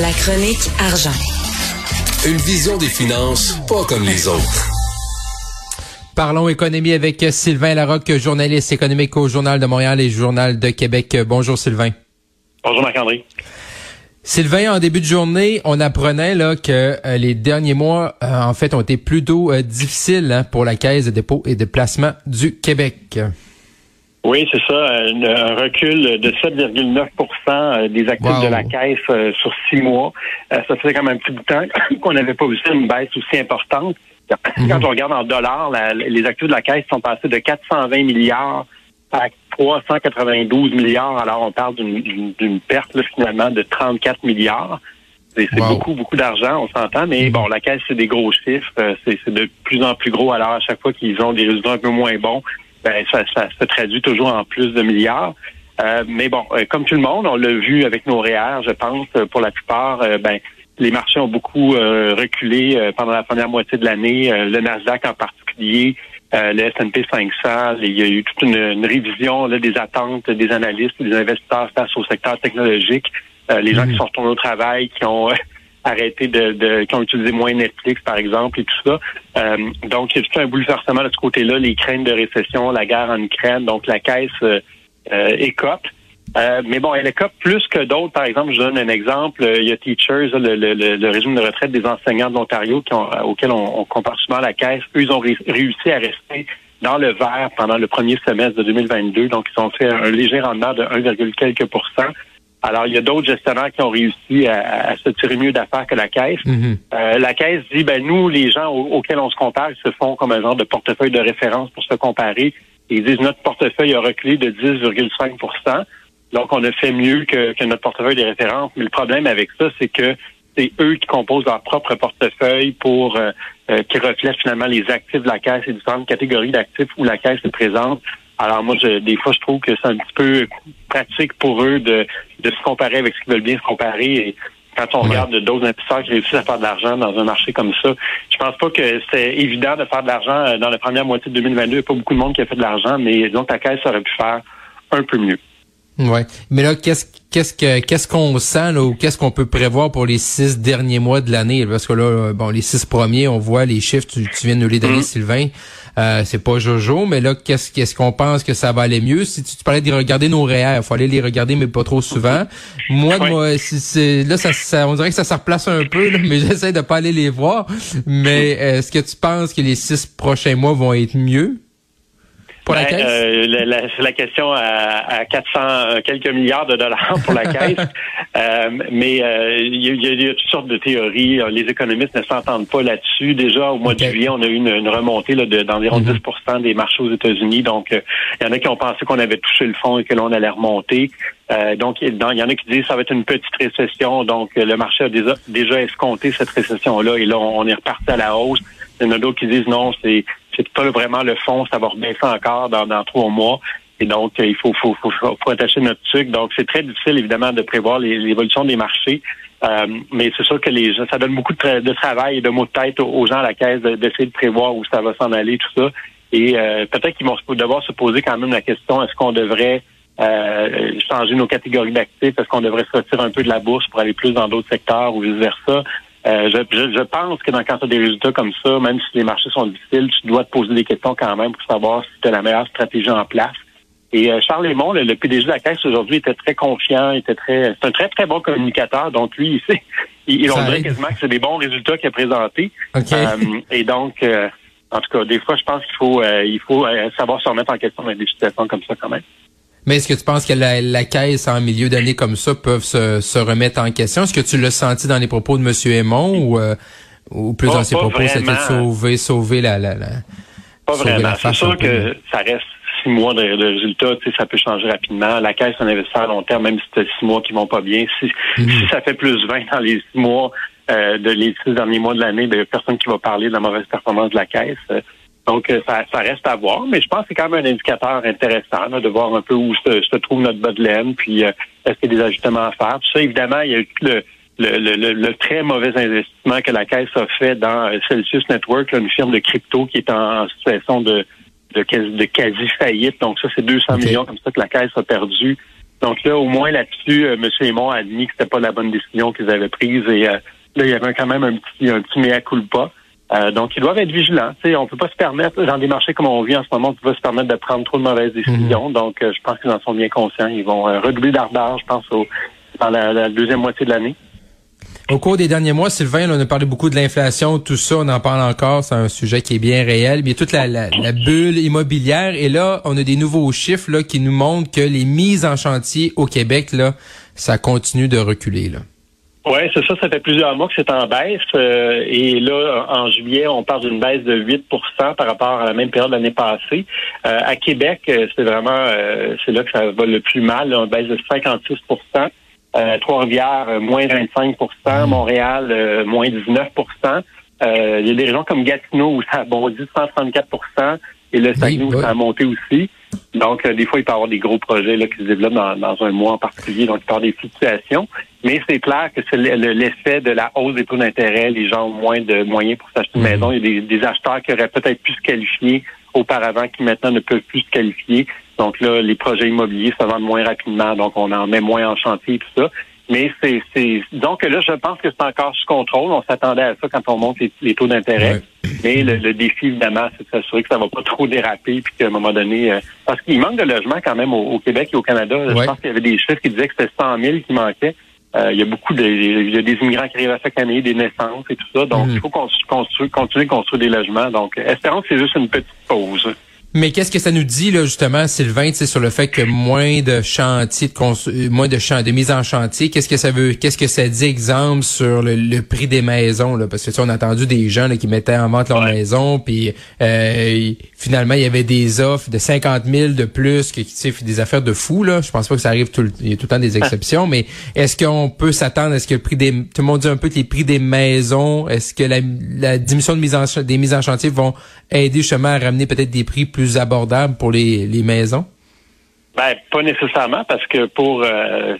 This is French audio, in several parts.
La chronique argent. Une vision des finances pas comme les autres. Parlons économie avec Sylvain Larocque, journaliste économique au Journal de Montréal et Journal de Québec. Bonjour Sylvain. Bonjour Marc-André. Sylvain, en début de journée, on apprenait là que euh, les derniers mois, euh, en fait, ont été plutôt euh, difficiles hein, pour la Caisse de dépôt et de placement du Québec. Oui, c'est ça, un, recul de 7,9% des actifs de la Caisse sur six mois. ça fait quand même un petit bout de temps qu'on n'avait pas vu une baisse aussi importante. Mhm. Quand on regarde en dollars, les actifs de la Caisse sont passés de 420 milliards à 392 milliards. Alors, on parle d'une perte finalement de 34 milliards. C'est beaucoup, beaucoup d'argent, on s'entend, mais mhm. bon, la caisse, c'est des gros chiffres. Euh, c'est de plus en plus gros. Alors, à chaque fois qu'ils ont des résultats un peu moins bons, ben, ça, se traduit toujours en plus de milliards. Euh, mais bon, euh, comme tout le monde, on l'a vu avec nos REER, je pense, pour la plupart, ben, les marchés ont beaucoup reculé pendant la première moitié de l'année. le Nasdaq en particulier, le S&P 500, il y a eu toute une, révision des attentes des analystes, des investisseurs face au secteur technologique. Euh, les gens qui mhm. sont retournés au travail, qui ont euh, arrêté de, qui ont utilisé moins Netflix, par exemple, et tout ça. Euh, donc, il y a tout un bouleversement de ce côté-là, les craintes de récession, la guerre en Ukraine. Donc, la caisse écope. mais bon, elle écope plus que d'autres. Par exemple, je donne un exemple. Il y a Teachers, le, régime de retraite des enseignants de l'Ontario, auquel on, compare souvent la caisse. Eux, ils ont réussi à rester dans le vert pendant le premier semestre de 2022. Donc, ils ont fait un léger rendement de 1, quelques alors, il y a d'autres gestionnaires qui ont réussi à, se tirer mieux d'affaires que la Caisse. Mhm. euh, la Caisse dit, ben nous, les gens auxquels on se compare, ils se font comme un genre de portefeuille de référence pour se comparer. Ils disent, notre portefeuille a reculé de 10,5% Donc, on a fait mieux que, que notre portefeuille de référence. Mais le problème avec ça, c'est que c'est eux qui composent leur propre portefeuille pour euh, euh, qui reflètent finalement les actifs de la caisse et différentes catégories d'actifs où la caisse est présente. Alors moi, je, des fois, je trouve que c'est un petit peu pratique pour eux de, de se comparer avec ce qu'ils veulent bien se comparer. Et quand on regarde d'autres investisseurs qui réussissent à faire de l'argent dans un marché comme ça, je pense pas que c'est évident de faire de l'argent euh, dans la première moitié de 2022. Il n'y a pas beaucoup de monde qui a fait de l'argent, mais donc la caisse aurait pu faire un peu mieux. Ouais, mais là, qu'est-ce qu'est-ce que qu'est-ce qu'on sent là, ou qu'est-ce qu'on peut prévoir pour les six derniers mois de l'année? Parce que là, bon, les six premiers, on voit les chiffres, tu, viens de nous les donner, mm-hmm. Sylvain. Euh, c'est pas Jojo, mais là, qu'est-ce qu'est-ce qu'on pense que ça va aller mieux? Si tu, parlais de regarder nos réels, il faut aller les regarder, mais pas trop souvent. Moi, moi, si c'est là, ça, ça, on dirait que ça se replace un peu, là, mais j'essaie de pas aller les voir. Mais est-ce que tu penses que les six prochains mois vont être mieux? Ben, euh, c'est la question à, 400 euh, quelques milliards de dollars pour la caisse. Euh, mais il y, a, toutes sortes de théories. Les économistes ne s'entendent pas là-dessus. Déjà, au mois de juillet, on a eu une, remontée d'environ 10 mhm. des marchés aux États-Unis. Donc, il y en a qui ont pensé qu'on avait touché le fond et que l'on allait remonter. donc, il y en a qui disent que ça va être une petite récession. Donc, le marché a déjà, déjà escompté cette récession-là. Et là, on est reparti à la hausse. Il y en a d'autres qui disent non, c'est c'est pas vraiment le fond, ça va rebaisser encore dans, dans trois mois. Et donc, il faut, faut, faut, faut attacher notre truc. Donc, c'est très difficile, évidemment, de prévoir l'évolution des marchés. Euh, mais c'est sûr que les ça donne beaucoup de, travail et de mots de tête aux, gens à la caisse d'essayer de, prévoir où ça va s'en aller, tout ça. Et euh, peut-être qu'ils vont devoir se poser quand même la question est-ce qu'on devrait euh, changer nos catégories d'actifs, est-ce qu'on devrait sortir un peu de la bourse pour aller plus dans d'autres secteurs ou vice versa. Euh, je, pense que dans, quand tu as des résultats comme ça, même si les marchés sont difficiles, tu dois te poser des questions quand même pour savoir si tu as la meilleure stratégie en place. Et euh, Charles Lemont, le, PDG de la Caisse aujourd'hui, était très confiant, était très, c'est un très très bon communicateur. Donc lui, il sait, il, il on dirait quasiment que c'est des bons résultats qu'il a présentés. Euh, et donc, en tout cas, des fois, je pense qu'il faut, il faut savoir se remettre en question dans des situations comme ça quand même. Mais est-ce que tu penses que la, la caisse en milieu d'année comme ça peuvent se, se remettre en question? Est-ce que tu l'as senti dans les propos de M. Aymon ou, euh, ou plus dans ses propos, c'était de sauver, sauver la, la, la Pas vraiment. C'est sûr que ça reste six mois de, de résultats, ça peut changer rapidement. La caisse, un investisseur à long terme, même si c'est six mois qui vont pas bien. Si, mhm. si ça fait plus 20 dans les six mois euh, de les six derniers mois de l'année, ben, il n'y a personne qui va parler de la mauvaise performance de la caisse. Donc, euh, ça, reste à voir, mais je pense que c'est quand même un indicateur intéressant de voir un peu où se, trouve notre bas de laine, puis euh, est-ce qu'il y a des ajustements à faire. Tout ça, évidemment, il y a eu le, le, très mauvais investissement que la Caisse a fait dans euh, Celsius Network, une firme de crypto qui est en situation de, de, quasi, faillite. Donc ça, c'est 200 millions comme ça que la Caisse a perdu. Donc là, au moins là-dessus, M. Aymon a admis que c'était pas la bonne décision qu'ils avaient prise et là, il y avait quand même un petit un petit mea culpa. Euh, donc, ils doivent être vigilants. sais, on peut pas se permettre, dans des marchés comme on vit en ce moment, on peut pas se permettre de prendre trop de mauvaises décisions. Mhm. Donc, euh, je pense qu'ils en sont bien conscients. Ils vont euh, redoubler d'ardeur, je pense, au, dans la, deuxième moitié de l'année. Au cours des derniers mois, Sylvain, on a parlé beaucoup de l'inflation, tout ça, on en parle encore, c'est un sujet qui est bien réel. Mais toute la, la, bulle immobilière, et là, on a des nouveaux chiffres là, qui nous montrent que les mises en chantier au Québec, là, ça continue de reculer. Là. Oui, c'est ça. Ça fait plusieurs mois que c'est en baisse. Euh, et là, en juillet, on parle d'une baisse de 8% par rapport à la même période l'année passée. Euh, à Québec, euh, c'est vraiment c'est là que ça va le plus mal. Là, une baisse de 56 Trois-Rivières, moins 25% Montréal, moins 19% Il y a des régions comme Gatineau où ça a bondi 134% et le Saguenay où ça a monté aussi. Donc, des fois, il peut y avoir des gros projets là, qui se développent dans, dans un mois en particulier, donc il peut y avoir des fluctuations. Mais c'est clair que c'est l'effet de la hausse des taux d'intérêt. Les gens ont moins de moyens pour s'acheter une mhm. maison. Il y a des, acheteurs qui auraient peut-être pu se qualifier auparavant qui maintenant ne peuvent plus se qualifier. Donc là, les projets immobiliers se vendent moins rapidement, donc on en met moins en chantier et tout ça. Mais c'est, donc là, je pense que c'est encore sous contrôle. On s'attendait à ça quand on monte les, taux d'intérêt. Mais le, défi, évidemment, c'est de s'assurer que ça va pas trop déraper, puis qu'à un moment donné, euh, parce qu'il manque de logements quand même au, Québec et au Canada. Je pense qu'il y avait des chiffres qui disaient que c'était 100 000 qui manquaient. Euh, il y a beaucoup de, il y a des immigrants qui arrivent à chaque année, des naissances et tout ça. Donc, mhm. il faut construire, continuer de construire des logements. Donc, espérons que c'est juste une petite pause. Mais qu'est-ce que ça nous dit là justement, Sylvain, sur le fait que moins de chantiers, de moins de champs, de mise en chantier, qu'est-ce que ça veut, qu'est-ce que ça dit exemple sur le, prix des maisons là, parce que tu on a entendu des gens là, qui mettaient en vente leur maison, puis euh, finalement il y avait des offres de 50 000 de plus, sais, des affaires de fou là. Je pense pas que ça arrive tout le, il y a tout le temps des exceptions, mais est-ce qu'on peut s'attendre, est-ce que le prix des, tout le monde dit un peu que les prix des maisons, est-ce que la, la diminution de mise en, des mises en chantier vont aider justement à ramener peut-être des prix plus plus abordable pour les, les maisons? Ben, pas nécessairement, parce que pour euh,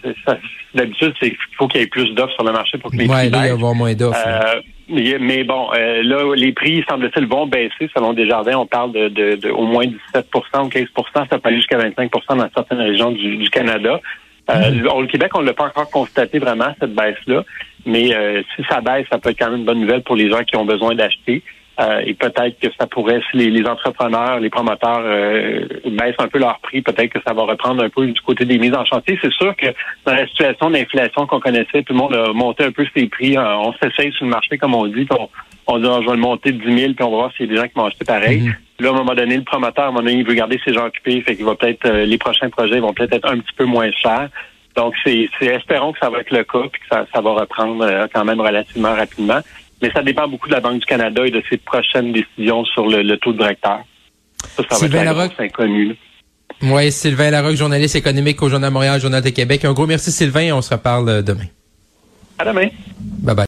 d'habitude, c'est qu'il faut qu'il y ait plus d'offres sur le marché pour que les prix là, il y avoir moins d'offres. Euh, mais, bon, euh, là, les prix, semble-t-il, vont baisser selon Desjardins. On parle de, de, au moins 17 ou 15% ça peut aller jusqu'à 25% dans certaines régions du, Canada. Mm-hmm. Au Québec, on ne l'a pas encore constaté vraiment, cette baisse-là. Mais si ça baisse, ça peut être quand même une bonne nouvelle pour les gens qui ont besoin d'acheter. Euh, et peut-être que ça pourrait, si les, entrepreneurs, les promoteurs euh, baissent un peu leur prix, peut-être que ça va reprendre un peu du côté des mises en chantier. C'est sûr que dans la situation d'inflation qu'on connaissait, tout le monde a monté un peu ses prix. Euh, on s'essaye sur le marché, comme on dit, on, on dit on va le monter de 10 000, puis on va voir s'il y a des gens qui vont acheter pareil. Mhm. Là, à un moment donné, le promoteur, à un moment donné, il veut garder ses gens occupés, fait qu'il va peut-être, les prochains projets vont peut-être être un petit peu moins chers. Donc, c'est, espérons que ça va être le cas, puis que ça, ça va reprendre quand même relativement rapidement. Mais ça dépend beaucoup de la Banque du Canada et de ses prochaines décisions sur le, taux directeur. Ça, ça Sylvain va être inconnu. Oui, Sylvain Larocque, journaliste économique au Journal Montréal, Journal de Québec. Un gros merci Sylvain, on se reparle euh, demain. À demain. Bye bye.